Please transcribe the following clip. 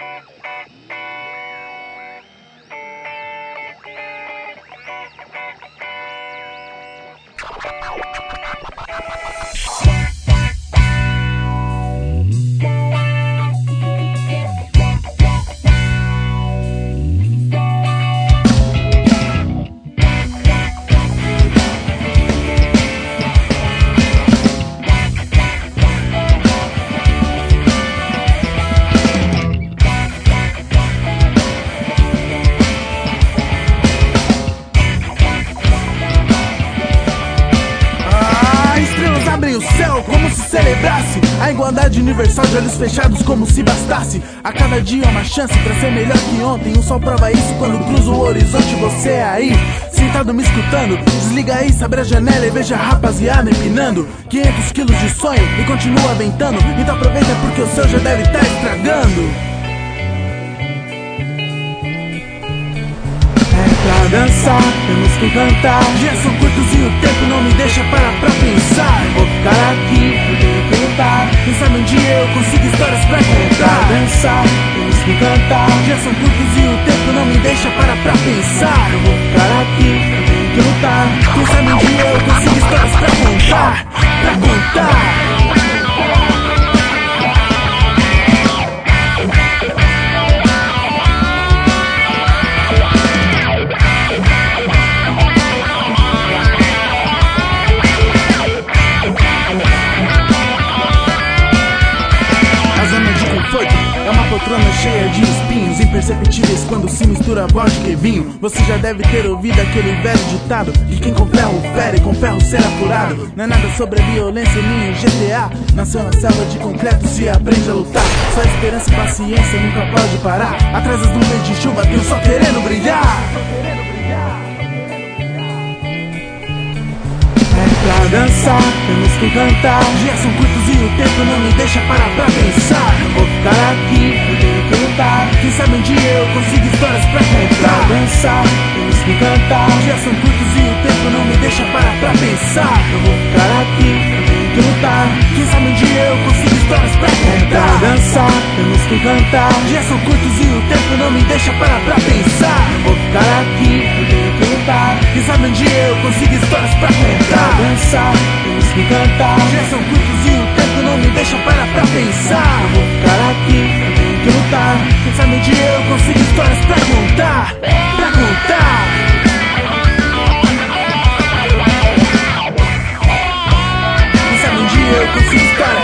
Thank you. Celebrasse. A igualdade universal de olhos fechados como se bastasse. A cada dia uma chance pra ser melhor que ontem. O sol prova isso quando cruza o horizonte. Você é aí, sentado me escutando Desliga aí, abre a janela e veja a rapaziada empinando. 500 quilos de sonho e continua ventando Então aproveita porque o seu já deve estar estragando. É dançar, temos que cantar. Dias são curtos e o tempo dançar, temos que cantar. Dias são curtos e o tempo não me deixa parar pra pensar. Eu vou ficar aqui, cheia de espinhos Imperceptíveis quando se mistura vodka e vinho Você já deve ter ouvido aquele velho ditado Que quem com ferro fere, com ferro será furado. Não é nada sobre a violência nem o GTA Nasceu na selva de concreto, se aprende a lutar. Só esperança e paciência nunca pode parar. Atrás das nuvens de chuva tem sol querendo brilhar. É pra dançar, temos que cantar. Dias são curtos e o tempo não me deixa parar pra pensar. Vou ficar aqui, Quem sabe dia eu consigo histórias pra contar. Pra dançar, temos que cantar. Dias são curtos e o tempo não me deixa parar pra pensar. Eu vou ficar aqui, eu tenho que lutar Quem sabe dia eu consigo histórias pra contar. Pra dançar, temos que cantar. Dias são curtos e o tempo não me deixa parar pra pensar. Eu vou ficar aqui, eu tenho que lutar Quem sabe dia eu consigo histórias pra contar. Pra dançar, temos que cantar. Dias são curtos e o tempo não me deixa parar pra Não esses caras.